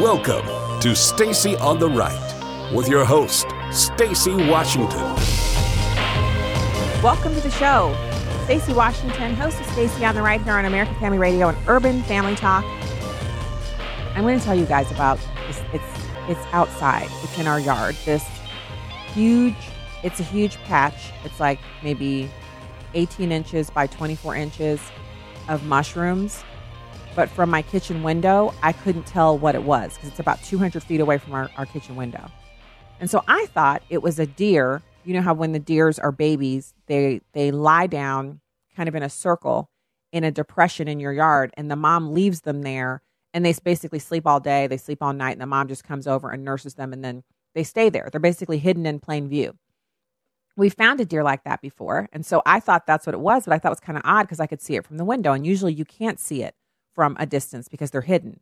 Welcome to Stacy on the Right with your host, Stacy Washington. Welcome to the show. Stacy Washington, host of Stacy on the Right here on American Family Radio and Urban Family Talk. I'm going to tell you guys about this. It's it's outside. It's in our yard. This huge. It's a huge patch. It's like maybe 18 inches by 24 inches of mushrooms. But from my kitchen window, I couldn't tell what it was because it's about 200 feet away from our, our kitchen window. And so I thought it was a deer. You know how when the deers are babies, they they lie down kind of in a circle in a depression in your yard, and the mom leaves them there, and they basically sleep all day, they sleep all night, and the mom just comes over and nurses them, and then they stay there. They're basically hidden in plain view. We found a deer like that before, and so I thought that's what it was, but I thought it was kind of odd because I could see it from the window, and usually you can't see it from a distance because they're hidden.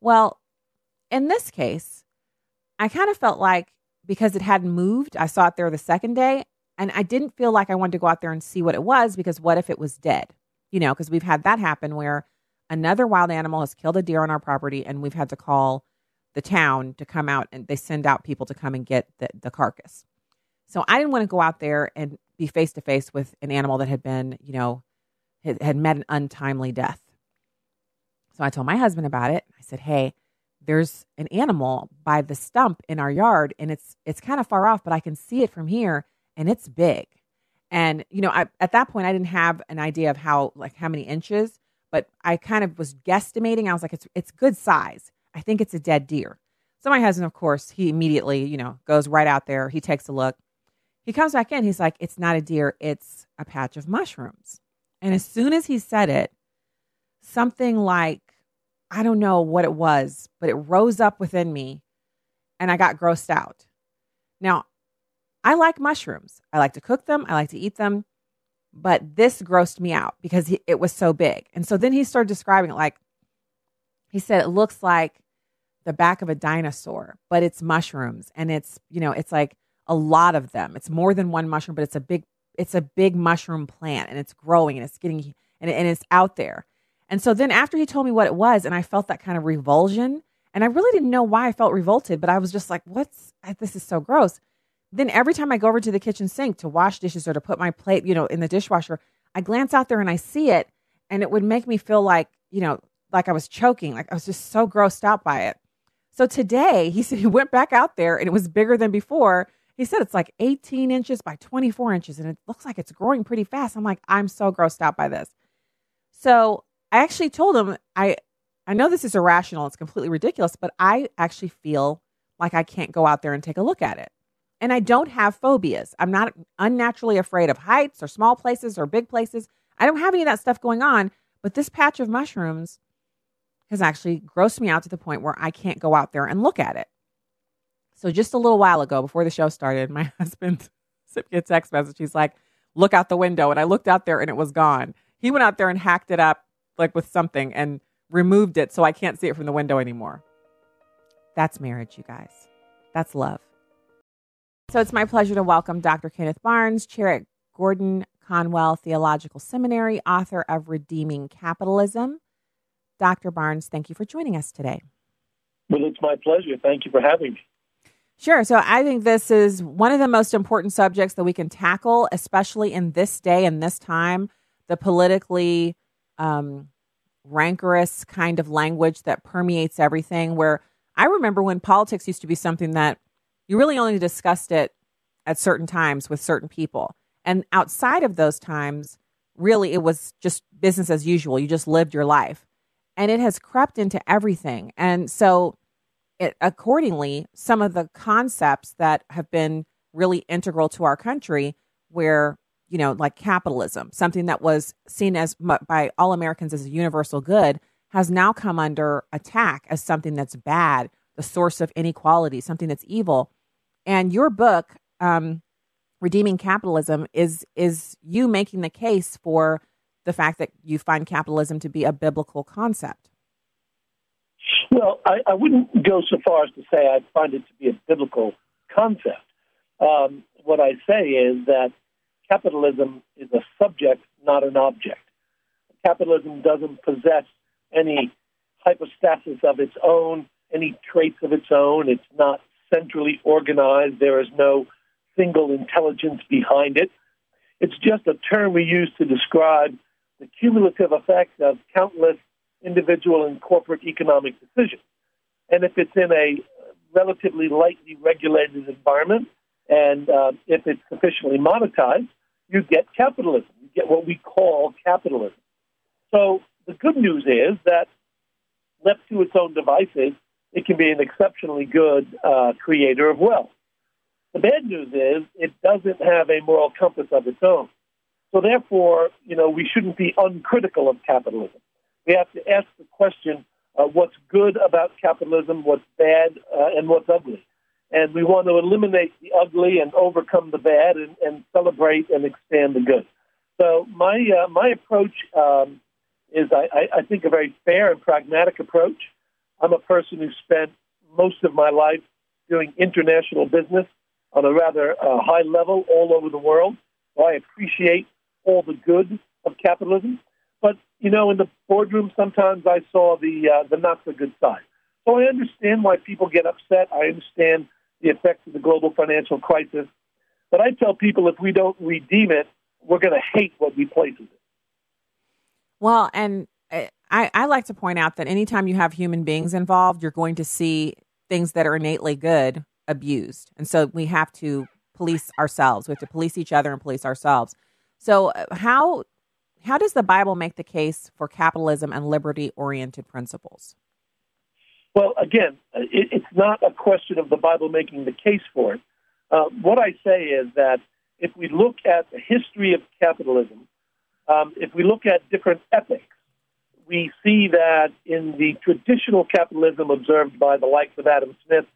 Well, in this case, I kind of felt like because it hadn't moved, I saw it there the second day, and I didn't feel like I wanted to go out there and see what it was because what if it was dead? You know, because we've had that happen where another wild animal has killed a deer on our property, and we've had to call the town to come out and they send out people to come and get the, the carcass. So I didn't want to go out there and be face to face with an animal that had been, you know, had, had met an untimely death. So I told my husband about it. I said, "Hey, there's an animal by the stump in our yard, and it's it's kind of far off, but I can see it from here, and it's big." And you know, I, at that point, I didn't have an idea of how like how many inches, but I kind of was guesstimating. I was like, "It's it's good size. I think it's a dead deer." So my husband, of course, he immediately you know goes right out there. He takes a look. He comes back in. He's like, "It's not a deer. It's a patch of mushrooms." And as soon as he said it, something like I don't know what it was, but it rose up within me and I got grossed out. Now, I like mushrooms. I like to cook them, I like to eat them, but this grossed me out because it was so big. And so then he started describing it like he said it looks like the back of a dinosaur, but it's mushrooms and it's, you know, it's like a lot of them. It's more than one mushroom, but it's a big it's a big mushroom plant and it's growing and it's getting and, and it's out there. And so then after he told me what it was, and I felt that kind of revulsion, and I really didn't know why I felt revolted, but I was just like, what's this is so gross. Then every time I go over to the kitchen sink to wash dishes or to put my plate, you know, in the dishwasher, I glance out there and I see it, and it would make me feel like, you know, like I was choking, like I was just so grossed out by it. So today he said he went back out there and it was bigger than before. He said it's like 18 inches by 24 inches and it looks like it's growing pretty fast. I'm like, I'm so grossed out by this. So I actually told him I I know this is irrational, it's completely ridiculous, but I actually feel like I can't go out there and take a look at it. And I don't have phobias. I'm not unnaturally afraid of heights or small places or big places. I don't have any of that stuff going on, but this patch of mushrooms has actually grossed me out to the point where I can't go out there and look at it. So just a little while ago, before the show started, my husband sent me a text message. He's like, look out the window. And I looked out there and it was gone. He went out there and hacked it up like with something and removed it so I can't see it from the window anymore. That's marriage, you guys. That's love. So it's my pleasure to welcome Dr. Kenneth Barnes, chair at Gordon Conwell Theological Seminary, author of Redeeming Capitalism. Dr. Barnes, thank you for joining us today. Well, it's my pleasure. Thank you for having me. Sure. So I think this is one of the most important subjects that we can tackle, especially in this day and this time, the politically um, rancorous kind of language that permeates everything. Where I remember when politics used to be something that you really only discussed it at certain times with certain people. And outside of those times, really, it was just business as usual. You just lived your life. And it has crept into everything. And so, it, accordingly, some of the concepts that have been really integral to our country, where you know, like capitalism, something that was seen as by all Americans as a universal good, has now come under attack as something that's bad, the source of inequality, something that's evil. And your book, um, Redeeming Capitalism, is is you making the case for the fact that you find capitalism to be a biblical concept. Well, I, I wouldn't go so far as to say I find it to be a biblical concept. Um, what I say is that capitalism is a subject, not an object. Capitalism doesn't possess any hypostasis of its own any traits of its own. It's not centrally organized. There is no single intelligence behind it. It's just a term we use to describe the cumulative effect of countless individual and corporate economic decisions. And if it's in a relatively lightly regulated environment, and uh, if it's sufficiently monetized, you get capitalism. You get what we call capitalism. So the good news is that left to its own devices, it can be an exceptionally good uh, creator of wealth. The bad news is it doesn't have a moral compass of its own. So therefore, you know, we shouldn't be uncritical of capitalism. We have to ask the question, uh, what's good about capitalism, what's bad, uh, and what's ugly. And we want to eliminate the ugly and overcome the bad and, and celebrate and expand the good. So my, uh, my approach um, is, I, I think, a very fair and pragmatic approach. I'm a person who spent most of my life doing international business on a rather uh, high level all over the world. So I appreciate all the good of capitalism. But you know, in the boardroom, sometimes I saw the uh, the not so good side. So I understand why people get upset. I understand the effects of the global financial crisis. But I tell people if we don't redeem it, we're going to hate what replaces it. Well, and uh, I, I like to point out that anytime you have human beings involved, you're going to see things that are innately good abused. And so we have to police ourselves. We have to police each other and police ourselves. So uh, how how does the Bible make the case for capitalism and liberty oriented principles? Well, again, it, it's not a question of the Bible making the case for it. Uh, what I say is that if we look at the history of capitalism, um, if we look at different epochs, we see that in the traditional capitalism observed by the likes of Adam Smith,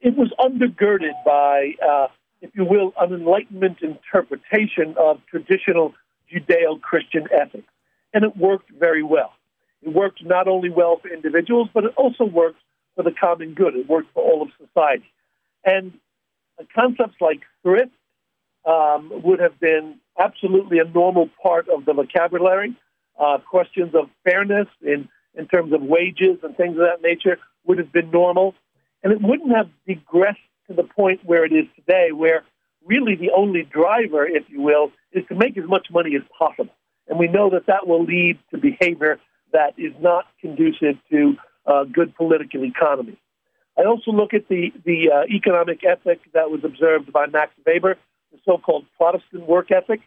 it was undergirded by, uh, if you will, an Enlightenment interpretation of traditional Judeo Christian ethics. And it worked very well. It worked not only well for individuals, but it also worked for the common good. It worked for all of society. And concepts like thrift um, would have been absolutely a normal part of the vocabulary. Uh, questions of fairness in, in terms of wages and things of that nature would have been normal. And it wouldn't have digressed to the point where it is today, where really the only driver, if you will, is to make as much money as possible. And we know that that will lead to behavior that is not conducive to uh, good political economy. I also look at the, the uh, economic ethic that was observed by Max Weber, the so called Protestant work ethic.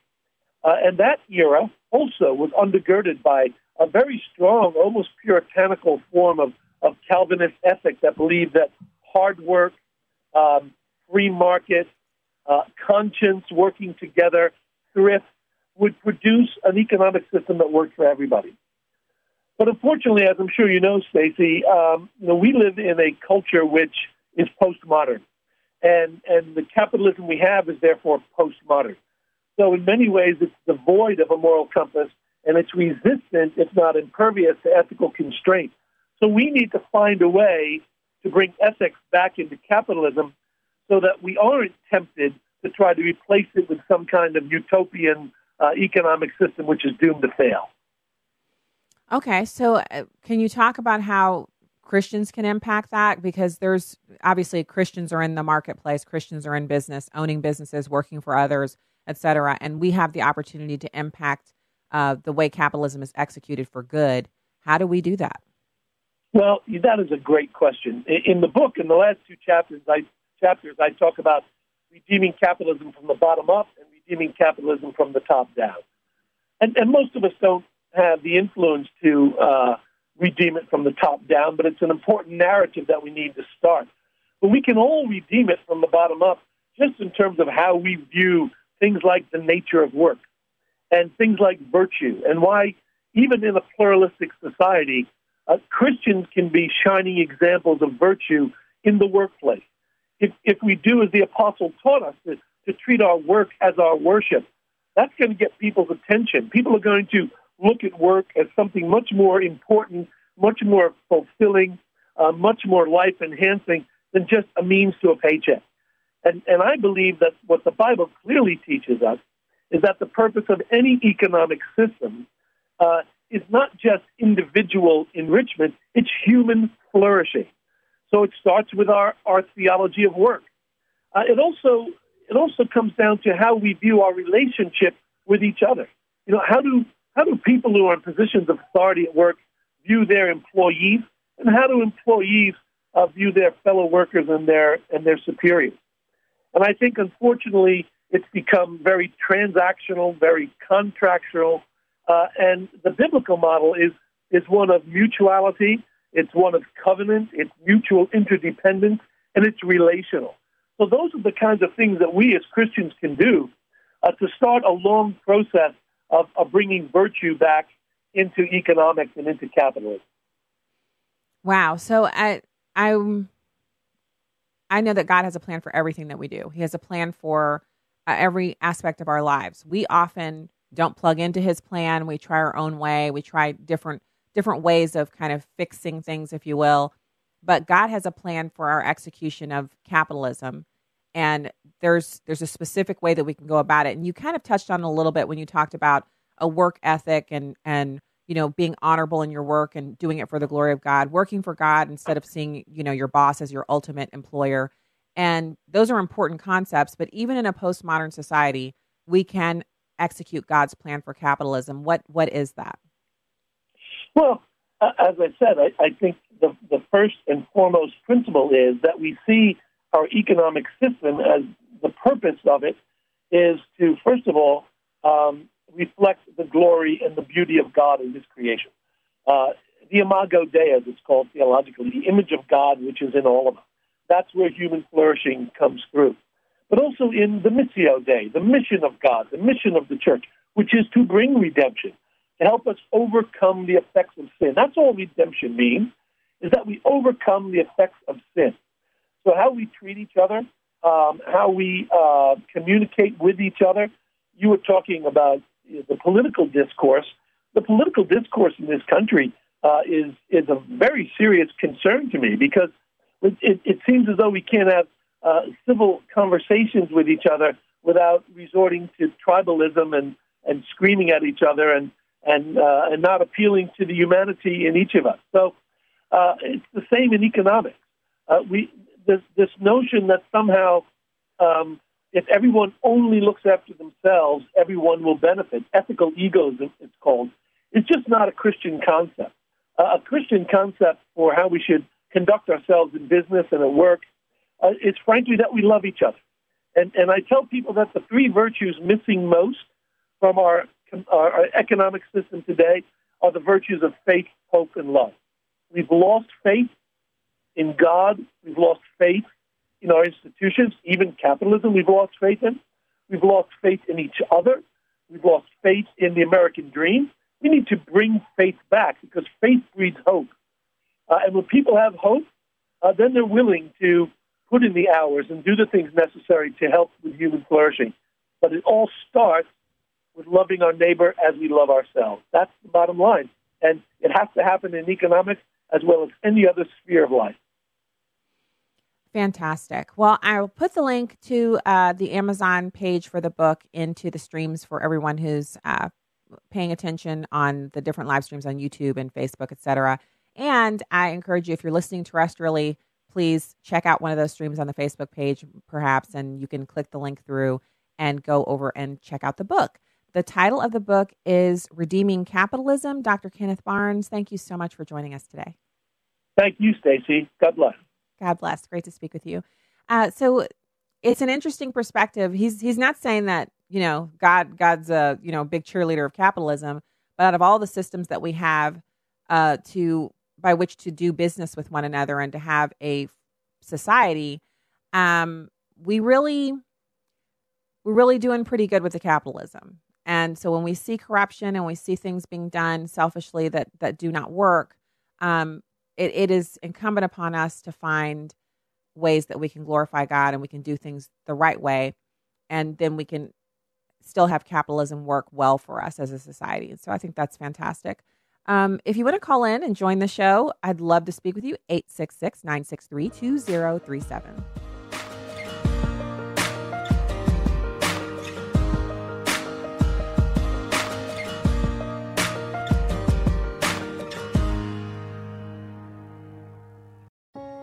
Uh, and that era also was undergirded by a very strong, almost puritanical form of, of Calvinist ethic that believed that hard work, um, free market, uh, conscience working together, thrift, would produce an economic system that worked for everybody. But unfortunately, as I'm sure you know, Stacy, um, you know, we live in a culture which is postmodern, and and the capitalism we have is therefore postmodern. So in many ways, it's devoid of a moral compass, and it's resistant, if not impervious, to ethical constraint. So we need to find a way to bring ethics back into capitalism so that we aren't tempted to try to replace it with some kind of utopian uh, economic system which is doomed to fail. Okay, so uh, can you talk about how Christians can impact that? Because there's obviously Christians are in the marketplace, Christians are in business, owning businesses, working for others, etc., and we have the opportunity to impact uh, the way capitalism is executed for good. How do we do that? Well, that is a great question. In the book, in the last two chapters, I chapters, I talk about redeeming capitalism from the bottom up and redeeming capitalism from the top down. And, and most of us don't have the influence to uh, redeem it from the top down, but it's an important narrative that we need to start. But we can all redeem it from the bottom up just in terms of how we view things like the nature of work and things like virtue and why, even in a pluralistic society, uh, Christians can be shining examples of virtue in the workplace if, if we do as the apostle taught us to, to treat our work as our worship, that's going to get people's attention. People are going to look at work as something much more important, much more fulfilling, uh, much more life enhancing than just a means to a paycheck. And, and I believe that what the Bible clearly teaches us is that the purpose of any economic system uh, is not just individual enrichment, it's human flourishing. So it starts with our, our theology of work. Uh, it also it also comes down to how we view our relationship with each other. You know, how do how do people who are in positions of authority at work view their employees, and how do employees uh, view their fellow workers and their and their superiors? And I think, unfortunately, it's become very transactional, very contractual, uh, and the biblical model is is one of mutuality, it's one of covenant, it's mutual interdependence, and it's relational. So those are the kinds of things that we as Christians can do uh, to start a long process of, of bringing virtue back into economics and into capitalism. Wow. So I I I know that God has a plan for everything that we do. He has a plan for uh, every aspect of our lives. We often don't plug into his plan. We try our own way. We try different different ways of kind of fixing things if you will. But God has a plan for our execution of capitalism and there's there's a specific way that we can go about it. And you kind of touched on a little bit when you talked about a work ethic and and you know being honorable in your work and doing it for the glory of God, working for God instead of seeing you know your boss as your ultimate employer. And those are important concepts. But even in a postmodern society, we can execute God's plan for capitalism. What what is that? Well, as I said, I, I think the, the first and foremost principle is that we see our economic system as the purpose of it is to, first of all, um, reflect the glory and the beauty of God in His creation. Uh, the imago Dei, as it's called theologically, the image of God which is in all of us. That's where human flourishing comes through. But also in the Missio Dei, the mission of God, the mission of the church, which is to bring redemption, to help us overcome the effects of sin. That's all redemption means, is that we overcome the effects of sin. So how we treat each other, um, how we uh, communicate with each other. You were talking about the political discourse. The political discourse in this country uh, is is a very serious concern to me because it, it, it seems as though we can't have uh, civil conversations with each other without resorting to tribalism and, and screaming at each other and and uh, and not appealing to the humanity in each of us. So uh, it's the same in economics. Uh, we this this notion that somehow um, if everyone only looks after themselves, everyone will benefit. Ethical egoism, it's called, It's just not a Christian concept. Uh, a Christian concept for how we should conduct ourselves in business and at work uh, is frankly that we love each other. And, and I tell people that the three virtues missing most from our, our, our economic system today are the virtues of faith, hope, and love. We've lost faith in God. We've lost faith in our institutions, even capitalism, we've lost faith in. We've lost faith in each other. We've lost faith in the American dream. We need to bring faith back because faith breeds hope. Uh, and when people have hope, uh, then they're willing to put in the hours and do the things necessary to help with human flourishing. But it all starts with loving our neighbor as we love ourselves. That's the bottom line. And it has to happen in economics as well as any other sphere of life. Fantastic. Well, I'll put the link to uh, the Amazon page for the book into the streams for everyone who's uh, paying attention on the different live streams on YouTube and Facebook, etc. And I encourage you, if you're listening terrestrially, please check out one of those streams on the Facebook page, perhaps, and you can click the link through and go over and check out the book. The title of the book is Redeeming Capitalism. Dr. Kenneth Barnes, thank you so much for joining us today. Thank you, Stacy. God bless. God bless. Great to speak with you. Uh, so it's an interesting perspective. He's he's not saying that you know God God's a you know big cheerleader of capitalism, but out of all the systems that we have uh, to by which to do business with one another and to have a society, um, we really we're really doing pretty good with the capitalism. And so when we see corruption and we see things being done selfishly that that do not work, um, it, it is incumbent upon us to find ways that we can glorify God and we can do things the right way. And then we can still have capitalism work well for us as a society. And so I think that's fantastic. Um, if you want to call in and join the show, I'd love to speak with you. 866 963 2037.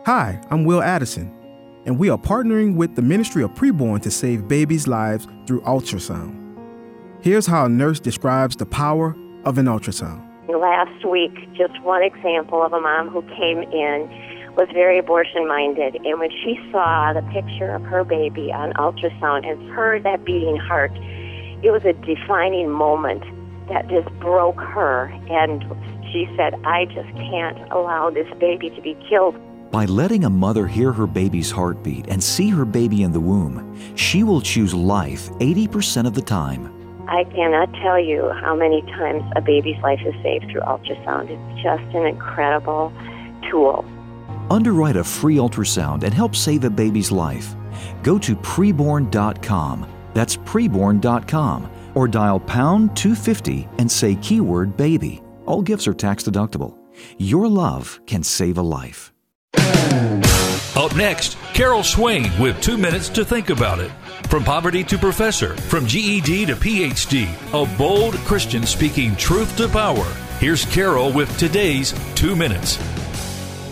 Hi, I'm Will Addison, and we are partnering with the Ministry of Preborn to save babies' lives through ultrasound. Here's how a nurse describes the power of an ultrasound. Last week, just one example of a mom who came in was very abortion minded, and when she saw the picture of her baby on ultrasound and heard that beating heart, it was a defining moment that just broke her. And she said, I just can't allow this baby to be killed. By letting a mother hear her baby's heartbeat and see her baby in the womb, she will choose life 80% of the time. I cannot tell you how many times a baby's life is saved through ultrasound. It's just an incredible tool. Underwrite a free ultrasound and help save a baby's life. Go to preborn.com. That's preborn.com or dial pound 250 and say keyword baby. All gifts are tax deductible. Your love can save a life. Up next, Carol Swain with two minutes to think about it. From poverty to professor, from GED to PhD, a bold Christian speaking truth to power. Here's Carol with today's two minutes.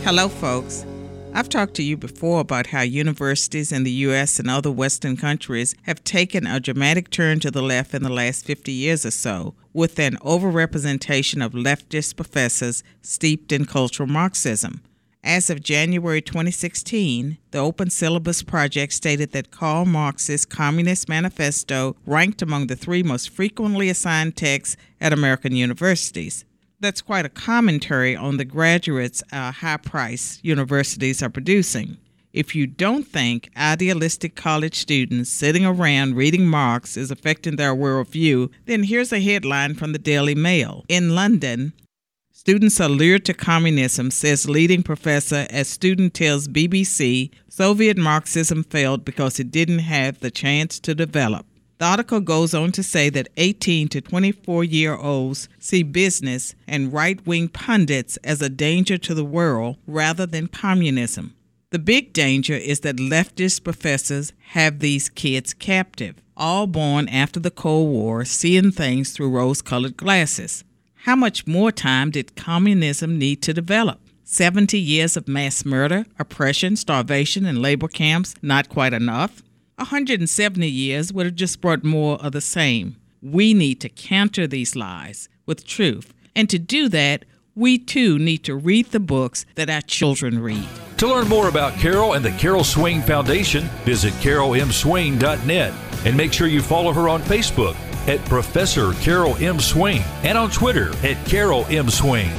Hello, folks. I've talked to you before about how universities in the U.S. and other Western countries have taken a dramatic turn to the left in the last 50 years or so, with an overrepresentation of leftist professors steeped in cultural Marxism. As of January 2016, the Open Syllabus Project stated that Karl Marx's Communist Manifesto ranked among the three most frequently assigned texts at American universities. That's quite a commentary on the graduates uh, our high priced universities are producing. If you don't think idealistic college students sitting around reading Marx is affecting their worldview, then here's a headline from the Daily Mail. In London, Students are lured to communism, says leading professor as student tells BBC Soviet Marxism failed because it didn't have the chance to develop. The article goes on to say that 18 to 24 year olds see business and right wing pundits as a danger to the world rather than communism. The big danger is that leftist professors have these kids captive, all born after the Cold War, seeing things through rose colored glasses. How much more time did communism need to develop? 70 years of mass murder, oppression, starvation, and labor camps, not quite enough? 170 years would have just brought more of the same. We need to counter these lies with truth. And to do that, we too need to read the books that our children read. To learn more about Carol and the Carol Swain Foundation, visit carolmswain.net and make sure you follow her on Facebook at Professor Carol M. Swain and on Twitter at Carol M. Swain.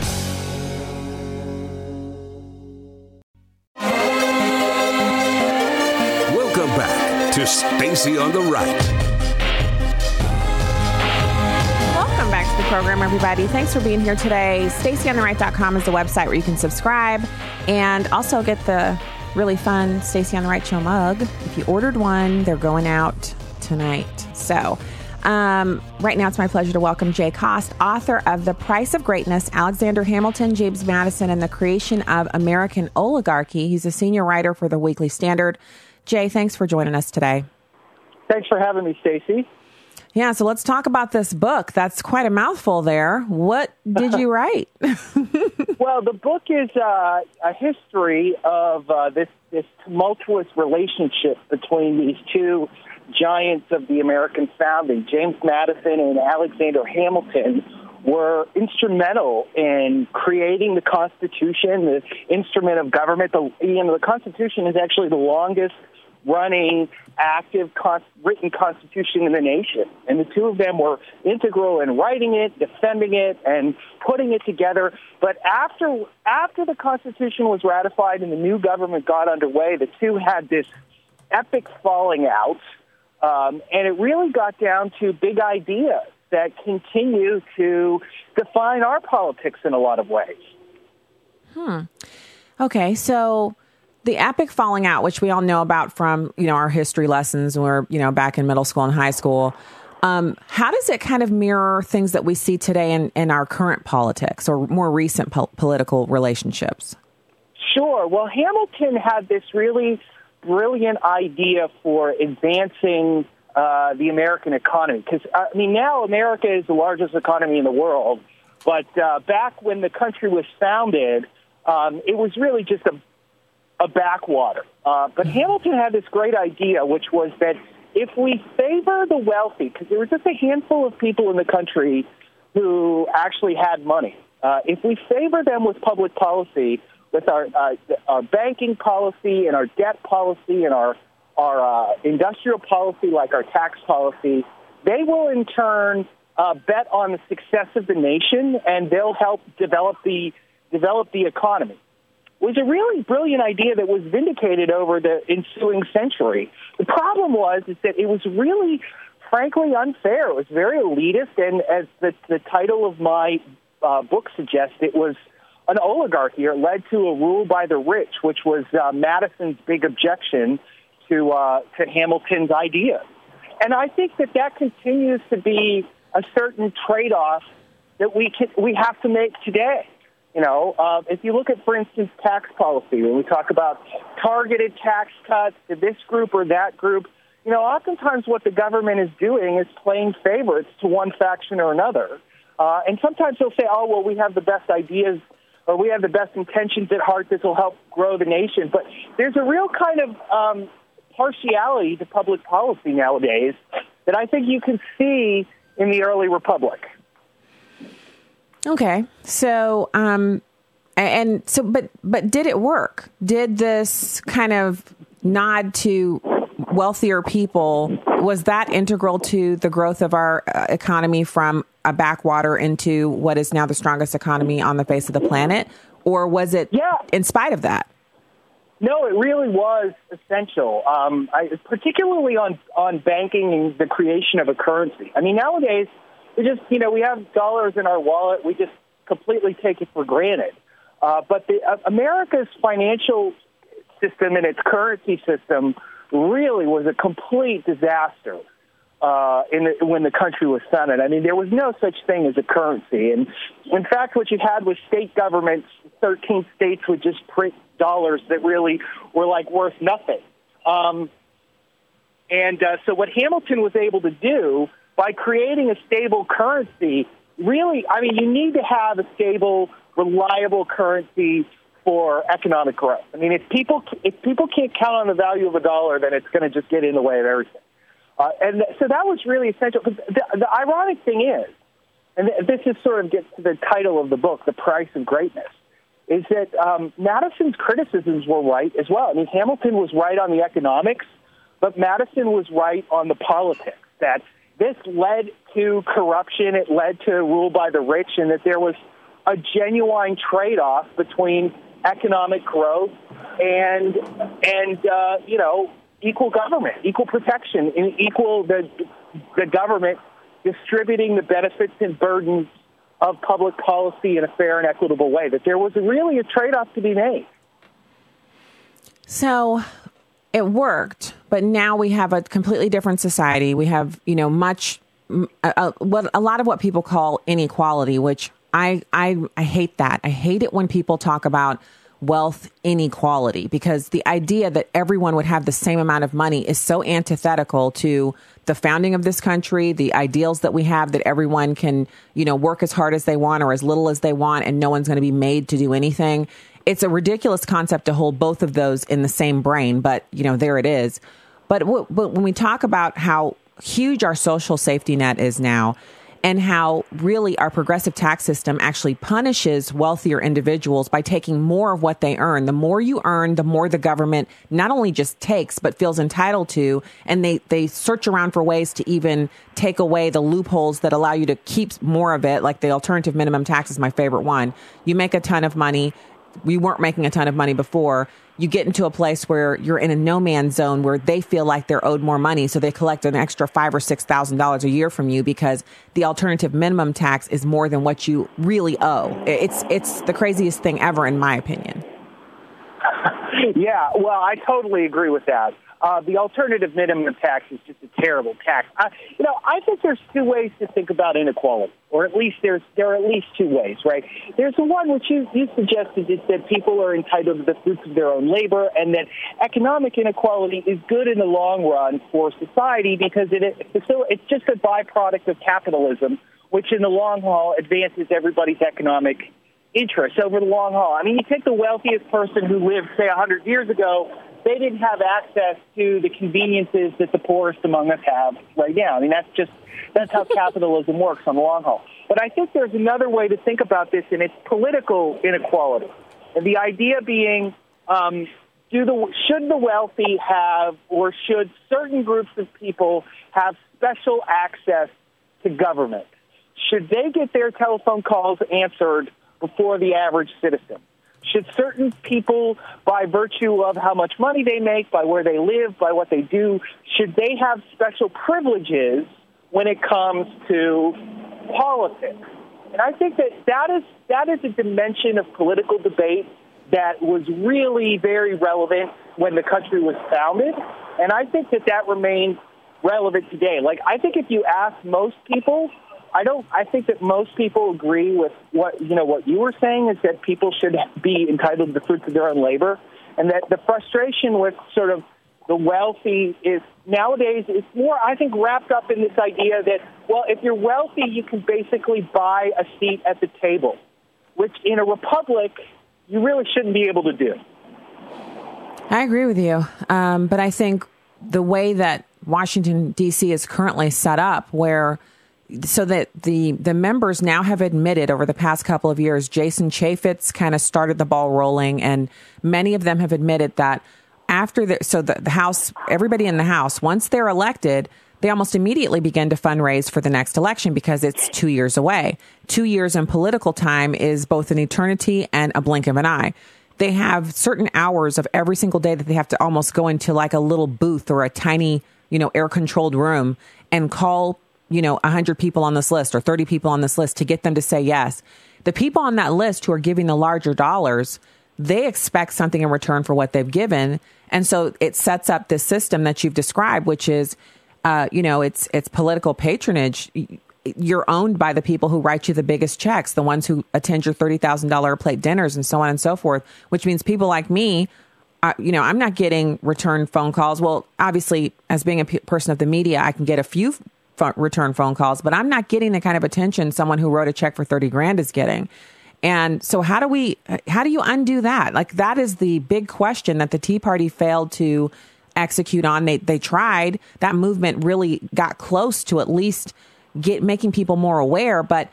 Welcome back to Stacy on the Right. Welcome back to the program, everybody. Thanks for being here today. StacyOnTheRight.com is the website where you can subscribe and also get the really fun Stacy on the Right show mug. If you ordered one, they're going out tonight. So, um, right now, it's my pleasure to welcome Jay Cost, author of The Price of Greatness Alexander Hamilton, James Madison, and the Creation of American Oligarchy. He's a senior writer for the Weekly Standard. Jay, thanks for joining us today. Thanks for having me, Stacy. Yeah, so let's talk about this book. That's quite a mouthful there. What did you write? well, the book is uh, a history of uh, this this tumultuous relationship between these two giants of the American founding, James Madison and Alexander Hamilton, were instrumental in creating the Constitution, the instrument of government. The, you know, the Constitution is actually the longest running active written constitution in the nation. And the two of them were integral in writing it, defending it, and putting it together. But after after the Constitution was ratified and the new government got underway, the two had this epic falling out um, and it really got down to big ideas that continue to define our politics in a lot of ways. Hmm. Okay, so the epic falling out, which we all know about from you know our history lessons, or you know back in middle school and high school. Um, how does it kind of mirror things that we see today in, in our current politics or more recent po- political relationships? Sure. Well, Hamilton had this really brilliant idea for advancing uh, the American economy. Because, I mean, now America is the largest economy in the world. But uh, back when the country was founded, um, it was really just a, a backwater. Uh, but Hamilton had this great idea, which was that if we favor the wealthy, because there were just a handful of people in the country who actually had money, uh, if we favor them with public policy, with our uh, our banking policy and our debt policy and our our uh, industrial policy, like our tax policy, they will in turn uh, bet on the success of the nation, and they'll help develop the develop the economy. It was a really brilliant idea that was vindicated over the ensuing century. The problem was is that it was really, frankly, unfair. It was very elitist, and as the the title of my uh, book suggests, it was an oligarchy. It led to a rule by the rich, which was uh, Madison's big objection to uh, to Hamilton's idea. And I think that that continues to be a certain trade-off that we can, we have to make today. You know, uh, if you look at, for instance, tax policy, when we talk about targeted tax cuts to this group or that group, you know, oftentimes what the government is doing is playing favorites to one faction or another. Uh, and sometimes they'll say, oh, well, we have the best ideas or we have the best intentions at heart. This will help grow the nation. But there's a real kind of um, partiality to public policy nowadays that I think you can see in the early republic. Okay, so um, and so, but but did it work? Did this kind of nod to wealthier people was that integral to the growth of our uh, economy from a backwater into what is now the strongest economy on the face of the planet or was it yeah. in spite of that no, it really was essential, um, I, particularly on on banking and the creation of a currency. I mean, nowadays we just you know we have dollars in our wallet, we just completely take it for granted. Uh, but the, uh, America's financial system and its currency system really was a complete disaster uh, in the, when the country was founded. I mean, there was no such thing as a currency, and in fact, what you had was state governments. Thirteen states would just print dollars that really were like worth nothing. Um, and uh, so, what Hamilton was able to do by creating a stable currency, really, I mean, you need to have a stable, reliable currency for economic growth. I mean, if people if people can't count on the value of a dollar, then it's going to just get in the way of everything. Uh, and so that was really essential. The, the ironic thing is, and this is sort of gets to the title of the book, "The Price of Greatness." is that um, Madison's criticisms were right as well. I mean, Hamilton was right on the economics, but Madison was right on the politics. That this led to corruption, it led to rule by the rich, and that there was a genuine trade-off between economic growth and and uh, you know equal government, equal protection, and equal the the government distributing the benefits and burdens of public policy in a fair and equitable way, that there was really a trade off to be made. So it worked, but now we have a completely different society. We have, you know, much, a, what a lot of what people call inequality, which I, I, I hate that. I hate it when people talk about wealth inequality because the idea that everyone would have the same amount of money is so antithetical to the founding of this country, the ideals that we have that everyone can, you know, work as hard as they want or as little as they want and no one's going to be made to do anything. It's a ridiculous concept to hold both of those in the same brain, but you know, there it is. But, w- but when we talk about how huge our social safety net is now, and how really our progressive tax system actually punishes wealthier individuals by taking more of what they earn. The more you earn, the more the government not only just takes, but feels entitled to. And they, they search around for ways to even take away the loopholes that allow you to keep more of it. Like the alternative minimum tax is my favorite one. You make a ton of money. We weren't making a ton of money before you get into a place where you're in a no man's zone where they feel like they're owed more money, so they collect an extra five or six thousand dollars a year from you because the alternative minimum tax is more than what you really owe. It's it's the craziest thing ever, in my opinion. yeah, well, I totally agree with that. Uh, the alternative minimum tax is just a terrible tax. Uh, you know, I think there's two ways to think about inequality, or at least there's there are at least two ways, right? There's the one which you, you suggested is that people are entitled to the fruits of their own labor, and that economic inequality is good in the long run for society because it, it it's just a byproduct of capitalism, which in the long haul advances everybody's economic interests over the long haul. I mean, you take the wealthiest person who lived, say, 100 years ago, they didn't have access to the conveniences that the poorest among us have right now. I mean, that's just that's how capitalism works on the long haul. But I think there's another way to think about this, and it's political inequality. And the idea being, um, do the should the wealthy have, or should certain groups of people have special access to government? Should they get their telephone calls answered before the average citizen? Should certain people, by virtue of how much money they make, by where they live, by what they do, should they have special privileges when it comes to politics? And I think that that is, that is a dimension of political debate that was really very relevant when the country was founded. And I think that that remains relevant today. Like, I think if you ask most people, I don't. I think that most people agree with what you know. What you were saying is that people should be entitled to the fruits of their own labor, and that the frustration with sort of the wealthy is nowadays it's more. I think wrapped up in this idea that well, if you're wealthy, you can basically buy a seat at the table, which in a republic you really shouldn't be able to do. I agree with you, um, but I think the way that Washington D.C. is currently set up, where so that the the members now have admitted over the past couple of years, Jason Chaffetz kind of started the ball rolling, and many of them have admitted that after the so the, the House, everybody in the House, once they're elected, they almost immediately begin to fundraise for the next election because it's two years away. Two years in political time is both an eternity and a blink of an eye. They have certain hours of every single day that they have to almost go into like a little booth or a tiny, you know, air controlled room and call you know, 100 people on this list or 30 people on this list to get them to say yes. The people on that list who are giving the larger dollars, they expect something in return for what they've given. And so it sets up this system that you've described, which is, uh, you know, it's, it's political patronage. You're owned by the people who write you the biggest checks, the ones who attend your $30,000 plate dinners and so on and so forth, which means people like me I, you know, I'm not getting return phone calls. Well, obviously, as being a p- person of the media, I can get a few return phone calls, but I'm not getting the kind of attention someone who wrote a check for 30 grand is getting. And so how do we how do you undo that? Like that is the big question that the Tea Party failed to execute on. They they tried. That movement really got close to at least get making people more aware, but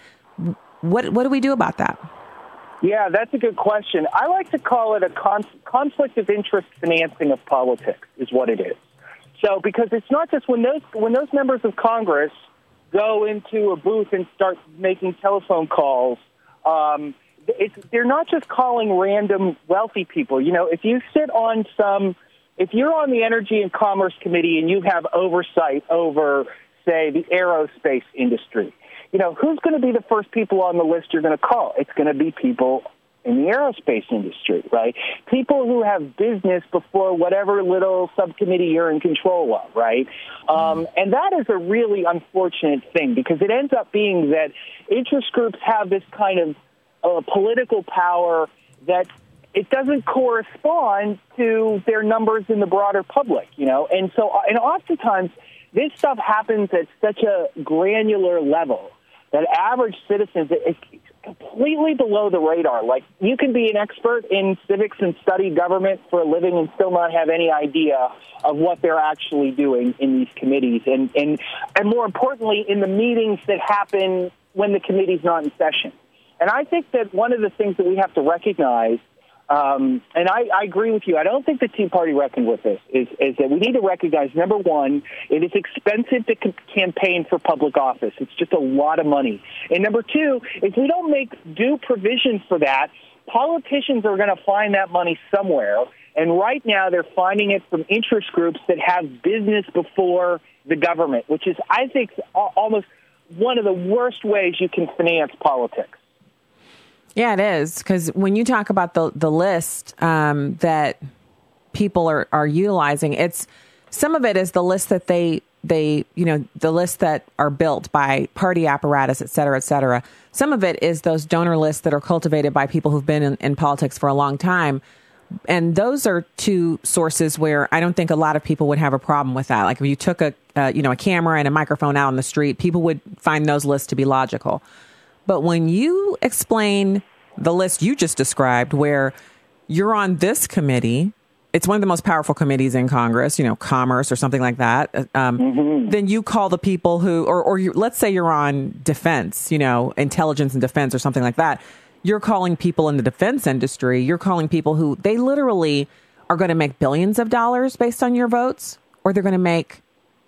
what what do we do about that? Yeah, that's a good question. I like to call it a con- conflict of interest financing of politics is what it is. So because it's not just when those when those members of Congress go into a booth and start making telephone calls. Um, it's, they're not just calling random wealthy people. You know, if you sit on some, if you're on the Energy and Commerce Committee and you have oversight over, say, the aerospace industry, you know, who's going to be the first people on the list you're going to call? It's going to be people in the aerospace industry, right? People who have business before whatever little subcommittee you're in control of, right? Um, and that is a really unfortunate thing because it ends up being that interest groups have this kind of uh, political power that it doesn't correspond to their numbers in the broader public, you know? And so, uh, and oftentimes this stuff happens at such a granular level that average citizens, it, completely below the radar. Like you can be an expert in civics and study government for a living and still not have any idea of what they're actually doing in these committees and and and more importantly in the meetings that happen when the committee's not in session. And I think that one of the things that we have to recognize um, and I, I agree with you. I don't think the Tea Party reckoned with this. Is, is that we need to recognize number one, it is expensive to c- campaign for public office. It's just a lot of money. And number two, if we don't make due provision for that, politicians are going to find that money somewhere. And right now, they're finding it from interest groups that have business before the government, which is, I think, almost one of the worst ways you can finance politics. Yeah, it is because when you talk about the the list um, that people are are utilizing, it's some of it is the list that they they you know the lists that are built by party apparatus, et cetera, et cetera. Some of it is those donor lists that are cultivated by people who've been in, in politics for a long time. And those are two sources where I don't think a lot of people would have a problem with that. Like if you took a uh, you know a camera and a microphone out on the street, people would find those lists to be logical. But when you explain the list you just described, where you're on this committee. It's one of the most powerful committees in Congress, you know, commerce or something like that. Uh, um, mm-hmm. Then you call the people who, or, or you, let's say you're on defense, you know, intelligence and defense or something like that. You're calling people in the defense industry. You're calling people who they literally are going to make billions of dollars based on your votes, or they're going to make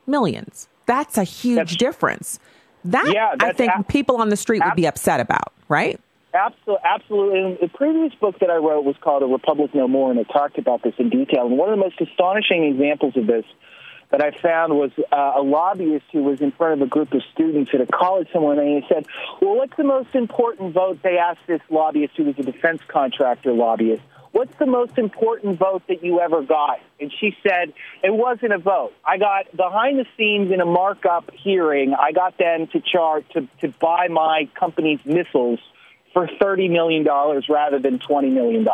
millions. That's a huge that's, difference. That yeah, I think ab- people on the street ab- would be upset about, right? Absolutely, absolutely. the previous book that I wrote was called "A Republic No More," and it talked about this in detail. And one of the most astonishing examples of this that I found was uh, a lobbyist who was in front of a group of students at a college somewhere, and he said, "Well, what's the most important vote?" They asked this lobbyist, who was a defense contractor lobbyist. What's the most important vote that you ever got? And she said, It wasn't a vote. I got behind the scenes in a markup hearing, I got them to chart to, to buy my company's missiles for $30 million rather than $20 million,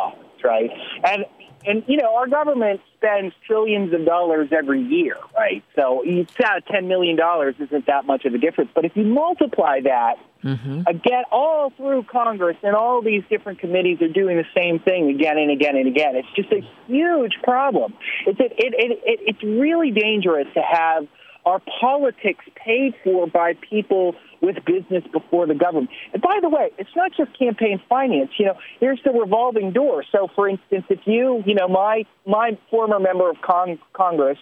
right? And and you know our government spends trillions of dollars every year, right? So it's out ten million dollars isn't that much of a difference. But if you multiply that mm-hmm. again, all through Congress and all these different committees are doing the same thing again and again and again. It's just a huge problem. It's it, it, it, it it's really dangerous to have our politics paid for by people with business before the government. And by the way, it's not just campaign finance. You know, here's the revolving door. So, for instance, if you, you know, my my former member of Cong- Congress,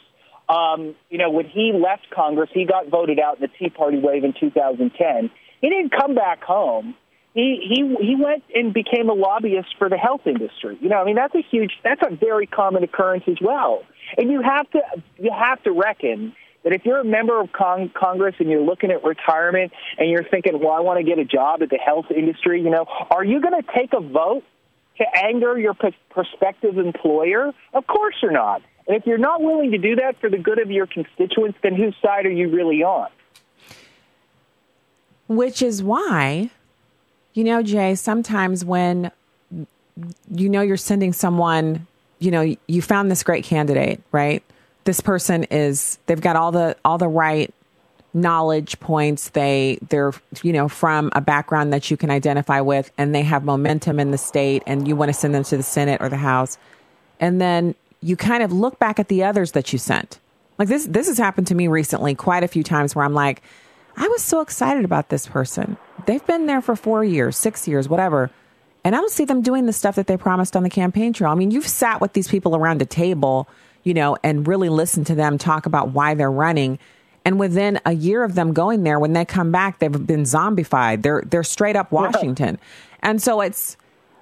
um, you know, when he left Congress, he got voted out in the Tea Party wave in 2010. He didn't come back home. He he he went and became a lobbyist for the health industry. You know, I mean, that's a huge, that's a very common occurrence as well. And you have to you have to reckon that if you're a member of Cong- Congress and you're looking at retirement and you're thinking, well, I want to get a job at the health industry, you know, are you going to take a vote to anger your p- prospective employer? Of course you're not. And if you're not willing to do that for the good of your constituents, then whose side are you really on? Which is why, you know, Jay, sometimes when you know you're sending someone, you know, you found this great candidate, right? This person is they've got all the all the right knowledge points. They they're you know from a background that you can identify with and they have momentum in the state and you want to send them to the senate or the house. And then you kind of look back at the others that you sent. Like this this has happened to me recently quite a few times where i'm like i was so excited about this person. They've been there for 4 years 6 years whatever and i don't see them doing the stuff that they promised on the campaign trail. I mean you've sat with these people around a table you know, and really listen to them talk about why they're running. And within a year of them going there, when they come back, they've been zombified. They're they're straight up Washington. And so it's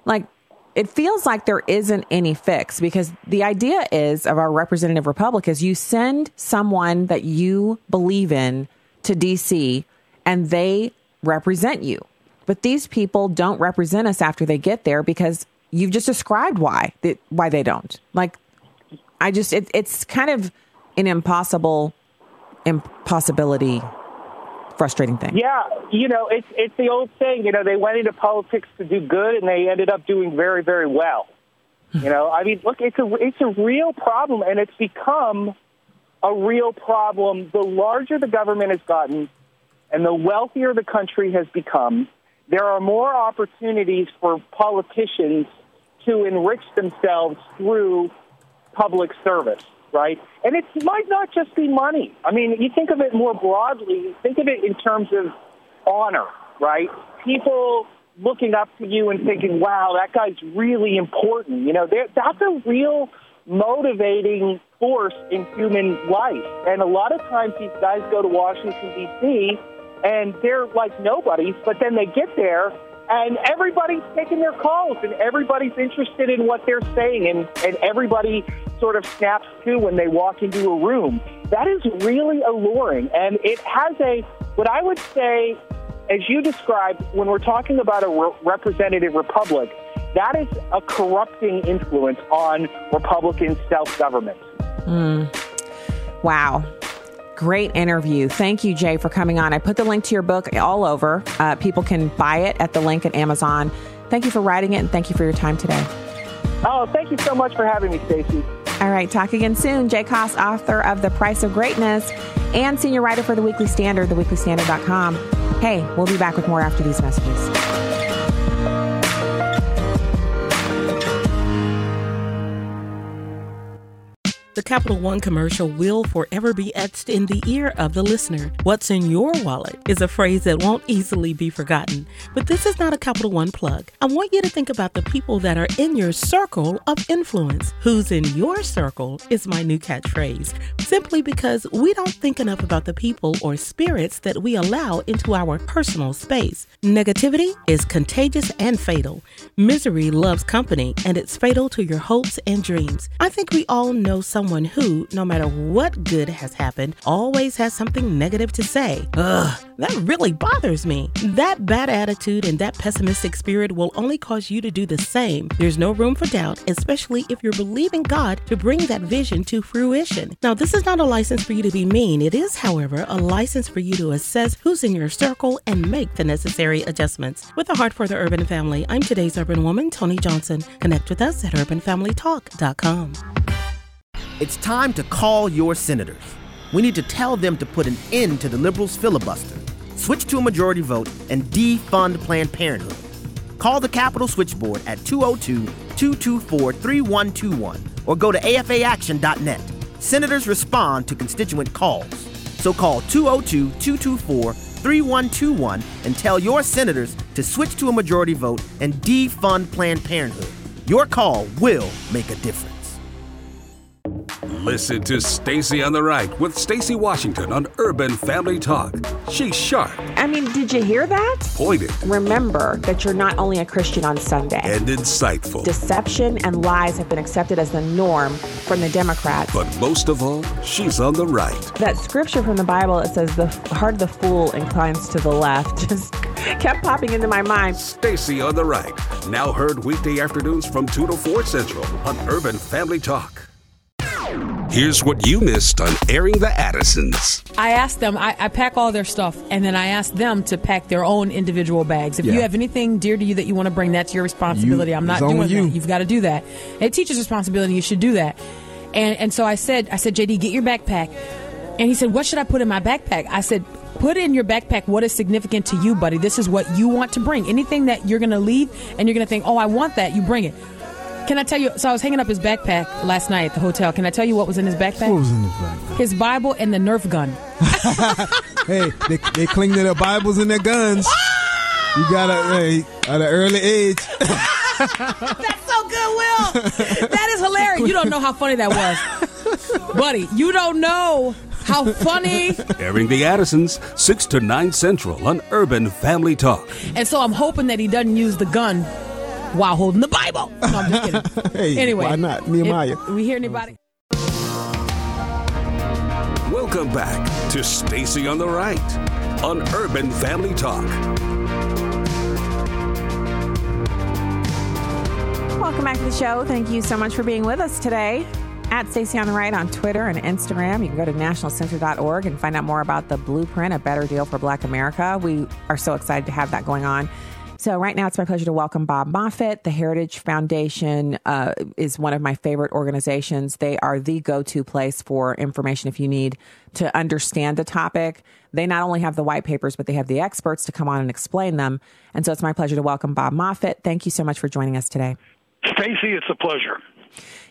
like it feels like there isn't any fix because the idea is of our representative republic is you send someone that you believe in to DC and they represent you. But these people don't represent us after they get there because you've just described why why they don't. Like I just it, it's kind of an impossible impossibility frustrating thing. Yeah, you know, it's it's the old saying, you know, they went into politics to do good and they ended up doing very very well. you know, I mean, look, it's a it's a real problem and it's become a real problem the larger the government has gotten and the wealthier the country has become, there are more opportunities for politicians to enrich themselves through public service, right? And it might not just be money. I mean, you think of it more broadly, think of it in terms of honor, right? People looking up to you and thinking, wow, that guy's really important. You know, that's a real motivating force in human life. And a lot of times these guys go to Washington, D.C., and they're like nobodies, but then they get there and everybody's taking their calls and everybody's interested in what they're saying and, and everybody sort of snaps to when they walk into a room. That is really alluring. And it has a, what I would say, as you described, when we're talking about a re- representative republic, that is a corrupting influence on Republican self government. Mm. Wow. Great interview. Thank you, Jay, for coming on. I put the link to your book all over. Uh, people can buy it at the link at Amazon. Thank you for writing it and thank you for your time today. Oh, thank you so much for having me, Stacy. All right, talk again soon. Jay Cost, author of The Price of Greatness and senior writer for The Weekly Standard, theweeklystandard.com. Hey, we'll be back with more after these messages. The Capital One commercial will forever be etched in the ear of the listener. What's in your wallet is a phrase that won't easily be forgotten. But this is not a Capital One plug. I want you to think about the people that are in your circle of influence. Who's in your circle is my new catchphrase, simply because we don't think enough about the people or spirits that we allow into our personal space. Negativity is contagious and fatal. Misery loves company, and it's fatal to your hopes and dreams. I think we all know someone someone who, no matter what good has happened, always has something negative to say. Ugh, that really bothers me. That bad attitude and that pessimistic spirit will only cause you to do the same. There's no room for doubt, especially if you're believing God to bring that vision to fruition. Now, this is not a license for you to be mean. It is, however, a license for you to assess who's in your circle and make the necessary adjustments. With a heart for the urban family, I'm today's urban woman, Tony Johnson. Connect with us at urbanfamilytalk.com. It's time to call your senators. We need to tell them to put an end to the liberals' filibuster, switch to a majority vote, and defund Planned Parenthood. Call the Capitol Switchboard at 202 224 3121 or go to afaaction.net. Senators respond to constituent calls. So call 202 224 3121 and tell your senators to switch to a majority vote and defund Planned Parenthood. Your call will make a difference. Listen to Stacy on the Right with Stacy Washington on Urban Family Talk. She's sharp. I mean, did you hear that? Pointed. Remember that you're not only a Christian on Sunday. And insightful. Deception and lies have been accepted as the norm from the Democrats. But most of all, she's on the right. That scripture from the Bible it says the heart of the fool inclines to the left. Just kept popping into my mind. Stacy on the Right. Now heard weekday afternoons from 2 to 4 Central on Urban Family Talk. Here's what you missed on airing the Addisons. I asked them, I, I, pack all their stuff, and then I asked them to pack their own individual bags. If yeah. you have anything dear to you that you want to bring, that's your responsibility. You, I'm not doing you. that. You've got to do that. It teaches responsibility. You should do that. And and so I said, I said, JD, get your backpack. And he said, What should I put in my backpack? I said, Put in your backpack what is significant to you, buddy. This is what you want to bring. Anything that you're going to leave and you're going to think, Oh, I want that, you bring it. Can I tell you? So I was hanging up his backpack last night at the hotel. Can I tell you what was in his backpack? What was in his backpack? His Bible and the Nerf gun. hey, they, they cling to their Bibles and their guns. You gotta, hey, at an early age. That's so good, Will. That is hilarious. You don't know how funny that was, buddy. You don't know how funny. Airing the Addisons, 6 to 9 Central on Urban Family Talk. And so I'm hoping that he doesn't use the gun while holding the Bible. No, I'm just kidding. hey, anyway, why not Nehemiah? we hear anybody? Welcome back to Stacy on the Right on Urban Family Talk. Welcome back to the show. Thank you so much for being with us today. At Stacy on the Right on Twitter and Instagram. You can go to nationalcenter.org and find out more about the blueprint, a better deal for Black America. We are so excited to have that going on. So, right now, it's my pleasure to welcome Bob Moffit. The Heritage Foundation uh, is one of my favorite organizations. They are the go to place for information if you need to understand a topic. They not only have the white papers, but they have the experts to come on and explain them. And so, it's my pleasure to welcome Bob Moffit. Thank you so much for joining us today. Stacy, it's a pleasure.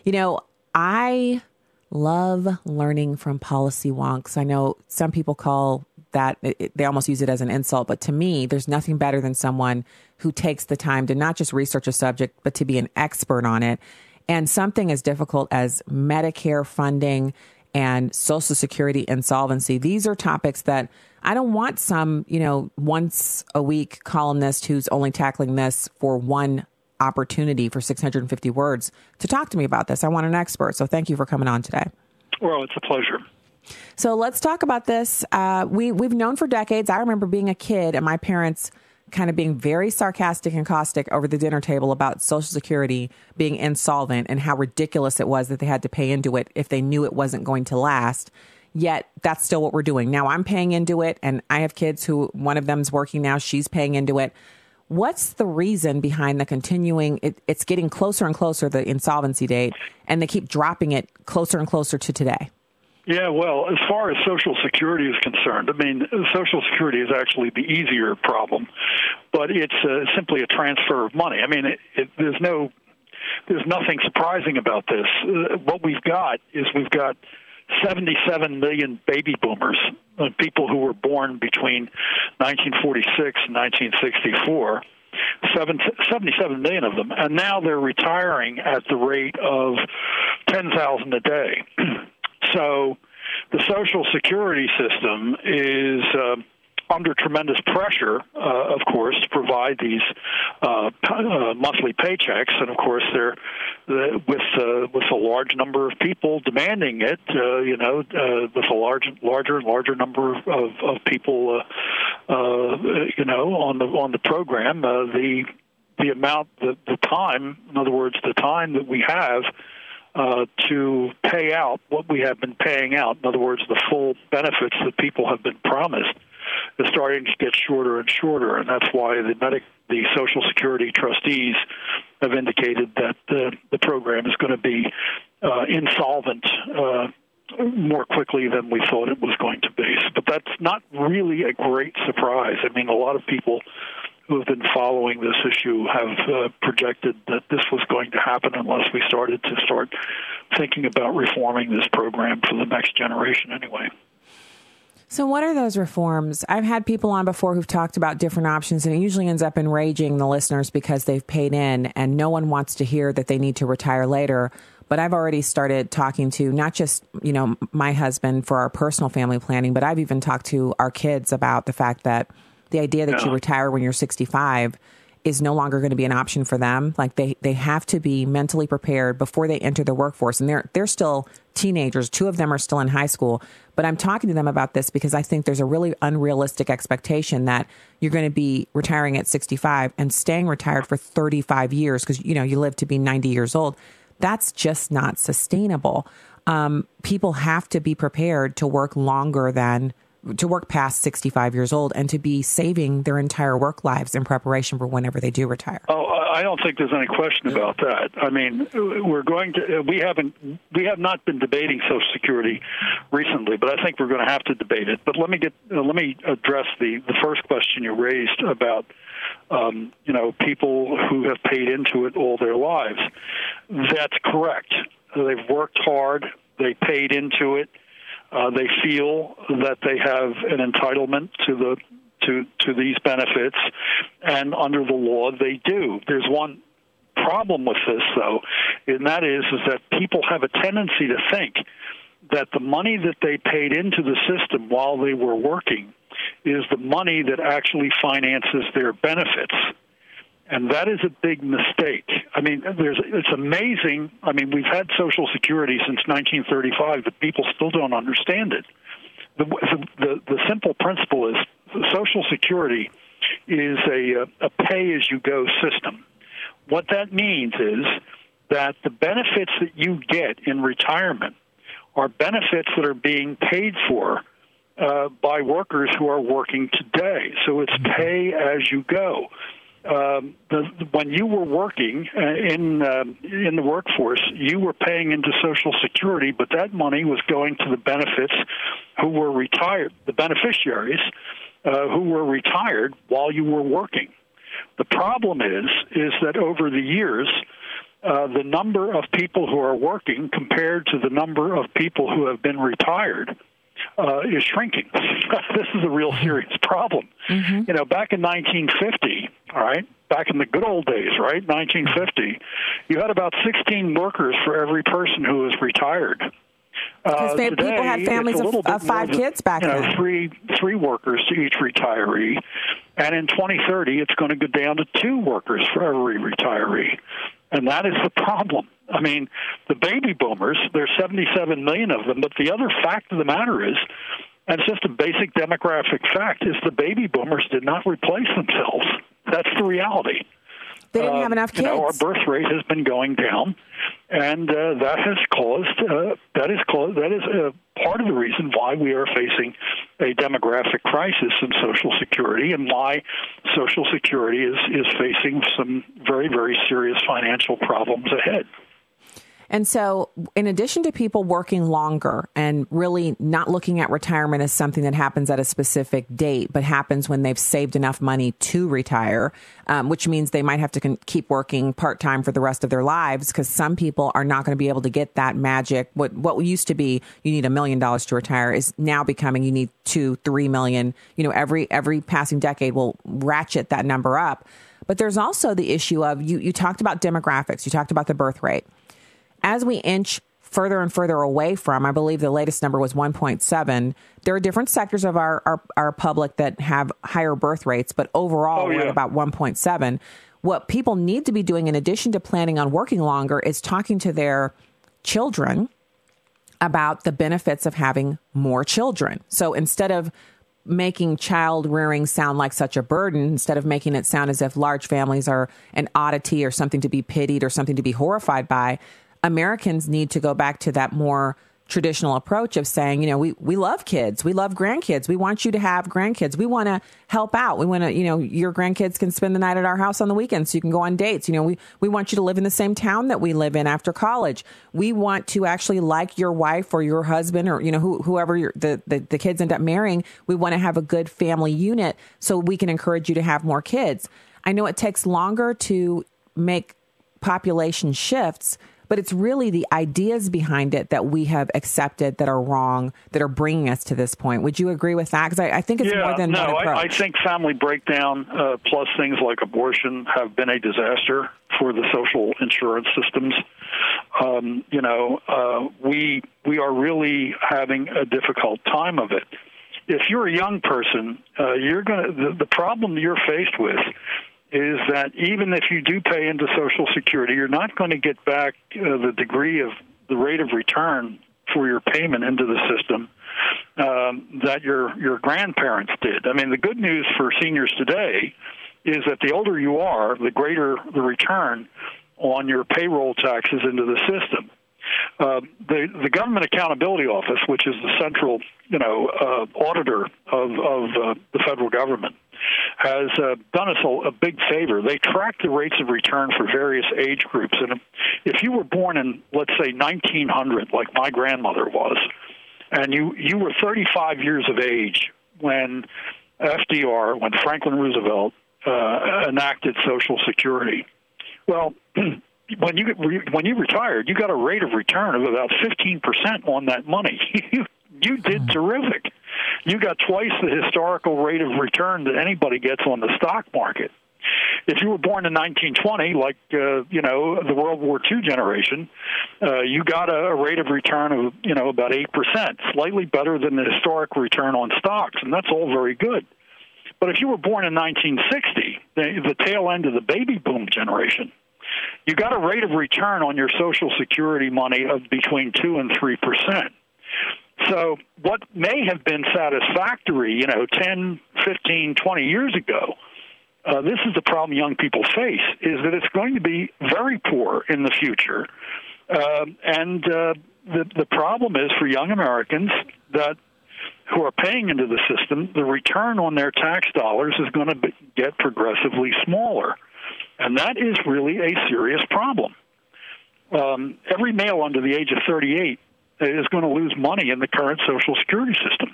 You know, I love learning from policy wonks. I know some people call that it, they almost use it as an insult. But to me, there's nothing better than someone who takes the time to not just research a subject, but to be an expert on it. And something as difficult as Medicare funding and Social Security insolvency, these are topics that I don't want some, you know, once a week columnist who's only tackling this for one opportunity for 650 words to talk to me about this. I want an expert. So thank you for coming on today. Well, it's a pleasure. So let's talk about this. Uh, we we've known for decades. I remember being a kid and my parents kind of being very sarcastic and caustic over the dinner table about Social Security being insolvent and how ridiculous it was that they had to pay into it if they knew it wasn't going to last. Yet that's still what we're doing. Now I'm paying into it, and I have kids who one of them's working now. She's paying into it. What's the reason behind the continuing? It, it's getting closer and closer the insolvency date, and they keep dropping it closer and closer to today. Yeah, well, as far as Social Security is concerned, I mean, Social Security is actually the easier problem, but it's uh, simply a transfer of money. I mean, it, it, there's no there's nothing surprising about this. Uh, what we've got is we've got 77 million baby boomers, uh, people who were born between 1946 and 1964. 77 million of them, and now they're retiring at the rate of 10,000 a day. so the Social Security system is. Uh, under tremendous pressure, uh, of course, to provide these uh, uh, monthly paychecks, and of course, they're with uh, with a large number of people demanding it. Uh, you know, with a large, larger, and larger number of, of people, you know, on the on the program, the the amount, the, the time, in other words, the time that we have uh, to pay out what we have been paying out. In other words, the full benefits that people have been promised is starting to get shorter and shorter, and that's why the medic, the Social Security trustees have indicated that the, the program is going to be uh, insolvent. Uh, more quickly than we thought it was going to be. But that's not really a great surprise. I mean, a lot of people who have been following this issue have uh, projected that this was going to happen unless we started to start thinking about reforming this program for the next generation anyway. So, what are those reforms? I've had people on before who've talked about different options, and it usually ends up enraging the listeners because they've paid in and no one wants to hear that they need to retire later. But I've already started talking to not just, you know, my husband for our personal family planning, but I've even talked to our kids about the fact that the idea that yeah. you retire when you're 65 is no longer going to be an option for them. Like they they have to be mentally prepared before they enter the workforce, and they're they're still teenagers. Two of them are still in high school, but I'm talking to them about this because I think there's a really unrealistic expectation that you're going to be retiring at 65 and staying retired for 35 years because you know you live to be 90 years old. That's just not sustainable. Um, people have to be prepared to work longer than to work past 65 years old and to be saving their entire work lives in preparation for whenever they do retire. Oh, I don't think there's any question about that. I mean, we're going to we haven't we have not been debating Social Security recently, but I think we're going to have to debate it. But let me get uh, let me address the the first question you raised about um, you know people who have paid into it all their lives. That's correct. They've worked hard. They paid into it uh, they feel that they have an entitlement to the to to these benefits, and under the law they do. There's one problem with this though, and that is is that people have a tendency to think that the money that they paid into the system while they were working is the money that actually finances their benefits and that is a big mistake. I mean, there's it's amazing. I mean, we've had Social Security since 1935, but people still don't understand it. The the, the simple principle is Social Security is a a pay as you go system. What that means is that the benefits that you get in retirement are benefits that are being paid for uh, by workers who are working today. So it's mm-hmm. pay as you go um, the, when you were working uh, in uh, in the workforce, you were paying into Social Security, but that money was going to the benefits who were retired, the beneficiaries uh, who were retired while you were working. The problem is is that over the years, uh, the number of people who are working compared to the number of people who have been retired uh, is shrinking. this is a real serious problem. Mm-hmm. You know, back in 1950, all right, back in the good old days, right, 1950, you had about 16 workers for every person who was retired. Because uh, people had families of, of five kids back you know, then. Three three workers to each retiree, and in 2030, it's going to go down to two workers for every retiree, and that is the problem. I mean, the baby boomers, there's 77 million of them, but the other fact of the matter is, and it's just a basic demographic fact, is the baby boomers did not replace themselves. That's the reality. They didn't have enough kids. You know, our birth rate has been going down, and uh, that has caused uh, that is caused that is uh, part of the reason why we are facing a demographic crisis in Social Security, and why Social Security is is facing some very very serious financial problems ahead. And so, in addition to people working longer and really not looking at retirement as something that happens at a specific date, but happens when they've saved enough money to retire, um, which means they might have to con- keep working part time for the rest of their lives because some people are not going to be able to get that magic. What what used to be you need a million dollars to retire is now becoming you need two, three million. You know, every every passing decade will ratchet that number up. But there's also the issue of you. You talked about demographics. You talked about the birth rate as we inch further and further away from, I believe the latest number was 1.7. There are different sectors of our, our, our public that have higher birth rates, but overall, oh, yeah. we're at about 1.7. What people need to be doing, in addition to planning on working longer, is talking to their children about the benefits of having more children. So instead of making child rearing sound like such a burden instead of making it sound as if large families are an oddity or something to be pitied or something to be horrified by Americans need to go back to that more traditional approach of saying, you know, we, we love kids. We love grandkids. We want you to have grandkids. We want to help out. We want to, you know, your grandkids can spend the night at our house on the weekends so you can go on dates. You know, we, we want you to live in the same town that we live in after college. We want to actually like your wife or your husband or, you know, who, whoever the, the, the kids end up marrying. We want to have a good family unit so we can encourage you to have more kids. I know it takes longer to make population shifts but it's really the ideas behind it that we have accepted that are wrong that are bringing us to this point. Would you agree with that? Because I, I, think it's yeah, more than no. one I, I, think family breakdown uh, plus things like abortion have been a disaster for the social insurance systems. Um, you know, uh, we we are really having a difficult time of it. If you're a young person, uh, you're going to the, the problem you're faced with is that even if you do pay into Social Security, you're not going to get back uh, the degree of the rate of return for your payment into the system um, that your your grandparents did. I mean, the good news for seniors today is that the older you are, the greater the return on your payroll taxes into the system. Uh, the the Government Accountability Office, which is the central, you know, uh, auditor of of uh, the federal government, has uh, done us a, a big favor. They track the rates of return for various age groups, and if you were born in, let's say, 1900, like my grandmother was, and you you were 35 years of age when FDR, when Franklin Roosevelt uh, enacted Social Security, well. when you when you retired, you got a rate of return of about 15% on that money. you you did hmm. terrific. You got twice the historical rate of return that anybody gets on the stock market. If you were born in 1920, like uh, you know the World War II generation, uh, you got a, a rate of return of you know about eight percent, slightly better than the historic return on stocks, and that's all very good. But if you were born in 1960, the, the tail end of the baby boom generation, you got a rate of return on your Social Security money of between two and three percent. So, what may have been satisfactory, you know, 10, 15, 20 years ago, uh, this is the problem young people face: is that it's going to be very poor in the future, uh, and uh, the the problem is for young Americans that who are paying into the system, the return on their tax dollars is going to be, get progressively smaller, and that is really a serious problem. Um, every male under the age of 38 is going to lose money in the current Social Security system.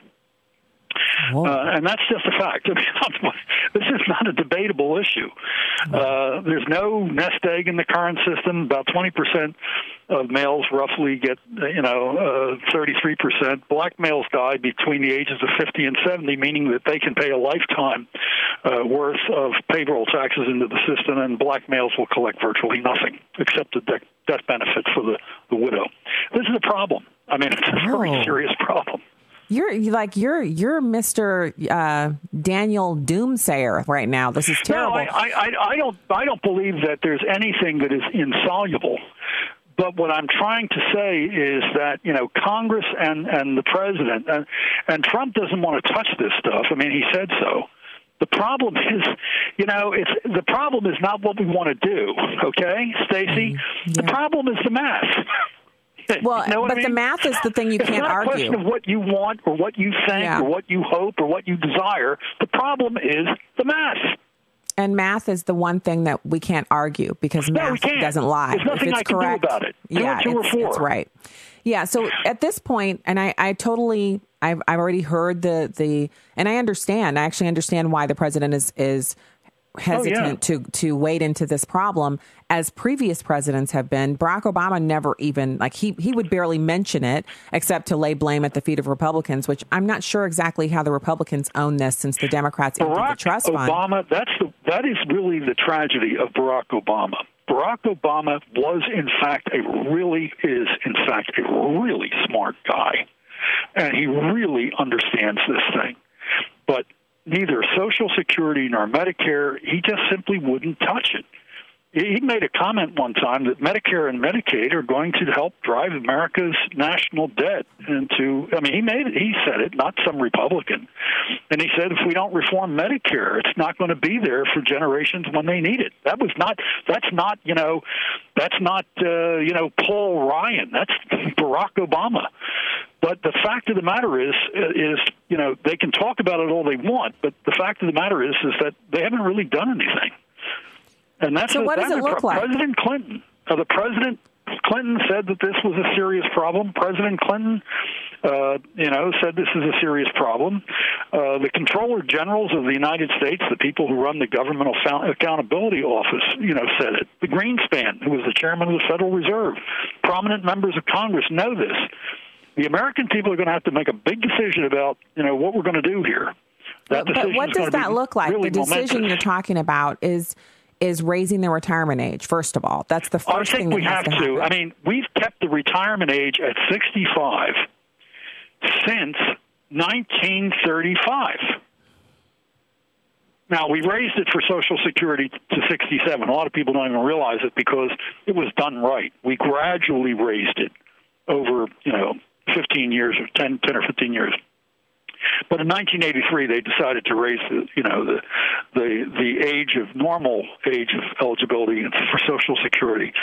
Uh, and that's just a fact. I mean, this is not a debatable issue. Uh, there's no nest egg in the current system. About 20% of males roughly get, you know, uh, 33%. Black males die between the ages of 50 and 70, meaning that they can pay a lifetime uh, worth of payroll taxes into the system, and black males will collect virtually nothing except a death benefit for the, the widow. This is a problem. I mean, it's a very oh. serious problem. You're like you're you're Mister uh, Daniel Doomsayer right now. This is terrible. No, I, I, I don't I don't believe that there's anything that is insoluble. But what I'm trying to say is that you know Congress and and the president and, and Trump doesn't want to touch this stuff. I mean, he said so. The problem is, you know, it's the problem is not what we want to do. Okay, Stacy. Mm-hmm. Yeah. The problem is the math. Well, you know but I mean? the math is the thing you it's can't not argue. a question of what you want or what you think yeah. or what you hope or what you desire. The problem is the math. And math is the one thing that we can't argue because No, math doesn't lie. There's nothing if it's I can do correct, about it. Yeah, it's, it's right. Yeah. So at this point, and I, I totally, I've, I've already heard the the, and I understand. I actually understand why the president is is Oh, hesitant to to wade into this problem as previous presidents have been. Barack Obama never even like he he would barely mention it except to lay blame at the feet of Republicans, which I'm not sure exactly how the Republicans own this since the Democrats Barack the trust fund. Obama, that's the, that is really the tragedy of Barack Obama. Barack Obama was, in fact, a really is, in fact, a really smart guy, and he really understands this thing. But neither Social Security nor Medicare, he just simply wouldn't touch it. He made a comment one time that Medicare and Medicaid are going to help drive America's national debt into. I mean, he made it. He said it, not some Republican. And he said, if we don't reform Medicare, it's not going to be there for generations when they need it. That was not. That's not. You know, that's not. Uh, you know, Paul Ryan. That's Barack Obama. But the fact of the matter is, is you know, they can talk about it all they want, but the fact of the matter is, is that they haven't really done anything. And that's So what does it look pro- like? President Clinton. Uh, the president Clinton said that this was a serious problem. President Clinton, uh, you know, said this is a serious problem. Uh, the Comptroller Generals of the United States, the people who run the Governmental Accountability Office, you know, said it. The Greenspan, who was the chairman of the Federal Reserve, prominent members of Congress know this. The American people are going to have to make a big decision about, you know, what we're going to do here. That But decision what does that look like? really the decision momentous. you're talking about is is raising the retirement age. First of all, that's the I first think thing we have to, to. I mean, we've kept the retirement age at 65 since 1935. Now, we raised it for Social Security to 67. A lot of people don't even realize it because it was done right. We gradually raised it over, you know, 15 years or 10, 10 or 15 years. But in 1983, they decided to raise the, you know, the the the age of normal age of eligibility for Social Security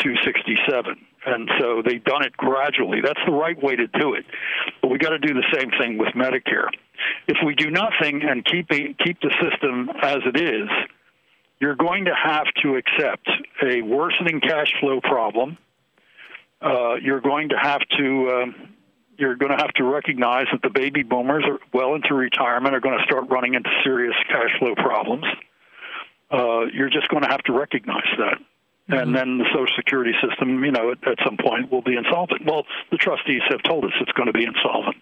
to 67, and so they've done it gradually. That's the right way to do it. But we got to do the same thing with Medicare. If we do nothing and keep a, keep the system as it is, you're going to have to accept a worsening cash flow problem. Uh, you're going to have to um, you're going to have to recognize that the baby boomers are well into retirement are going to start running into serious cash flow problems. Uh, you're just going to have to recognize that. And then the Social Security system, you know, at, at some point will be insolvent. Well, the trustees have told us it's going to be insolvent.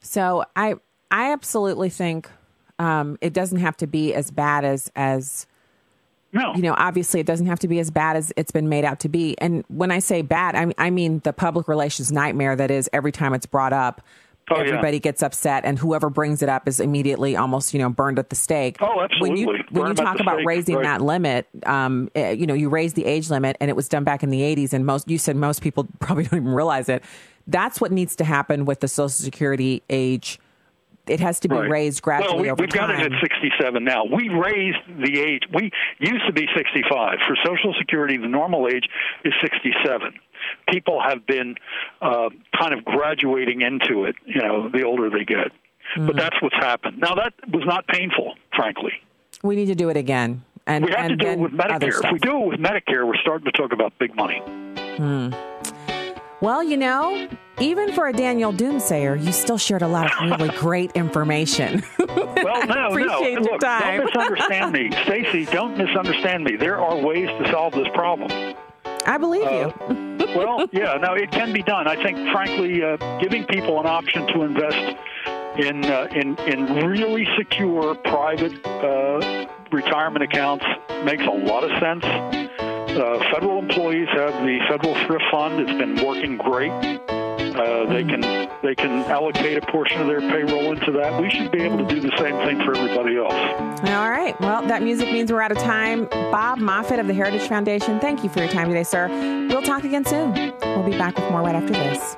So I I absolutely think um, it doesn't have to be as bad as as no. you know obviously it doesn't have to be as bad as it's been made out to be and when i say bad i mean, I mean the public relations nightmare that is every time it's brought up Oh, yeah. everybody gets upset and whoever brings it up is immediately almost you know burned at the stake Oh, when you absolutely. when you Burned at talk about stake, raising right. that limit um eh, you know you raise the age limit and it was done back in the 80s and most you said most people probably don't even realize it that's what needs to happen with the social security age it has to be Right. raised gradually well, we, over we've time got it at 67 now. We raised the age. We used to be 65 for Social Security. The normal age is 67. People have been uh, kind of graduating into it. You know, the older they get. Mm-hmm. But that's what's happened. Now that was not painful, frankly. we need to do it again and we have and to do it with Medicare. If we do it with Medicare, we're starting to talk about big money. Hmm. Well, you know, even for a Daniel Doomsayer, you still shared a lot of really great information. Well, no, Appreciate no. Look, time. don't misunderstand me, Stacy. Don't misunderstand me. There are ways to solve this problem. I believe Uh, well, yeah, no, it can be done. I think, frankly, uh, giving people an option to invest in uh, in in really secure private uh, retirement accounts makes a lot of sense. Uh, federal employees have the federal thrift fund. It's been working great. Uh, they can they can allocate a portion of their payroll into that. We should be able to do the same thing for everybody else. All right. Well, that music means we're out of time. Bob Moffit of the Heritage Foundation, thank you for your time today, sir. We'll talk again soon. We'll be back with more right after this.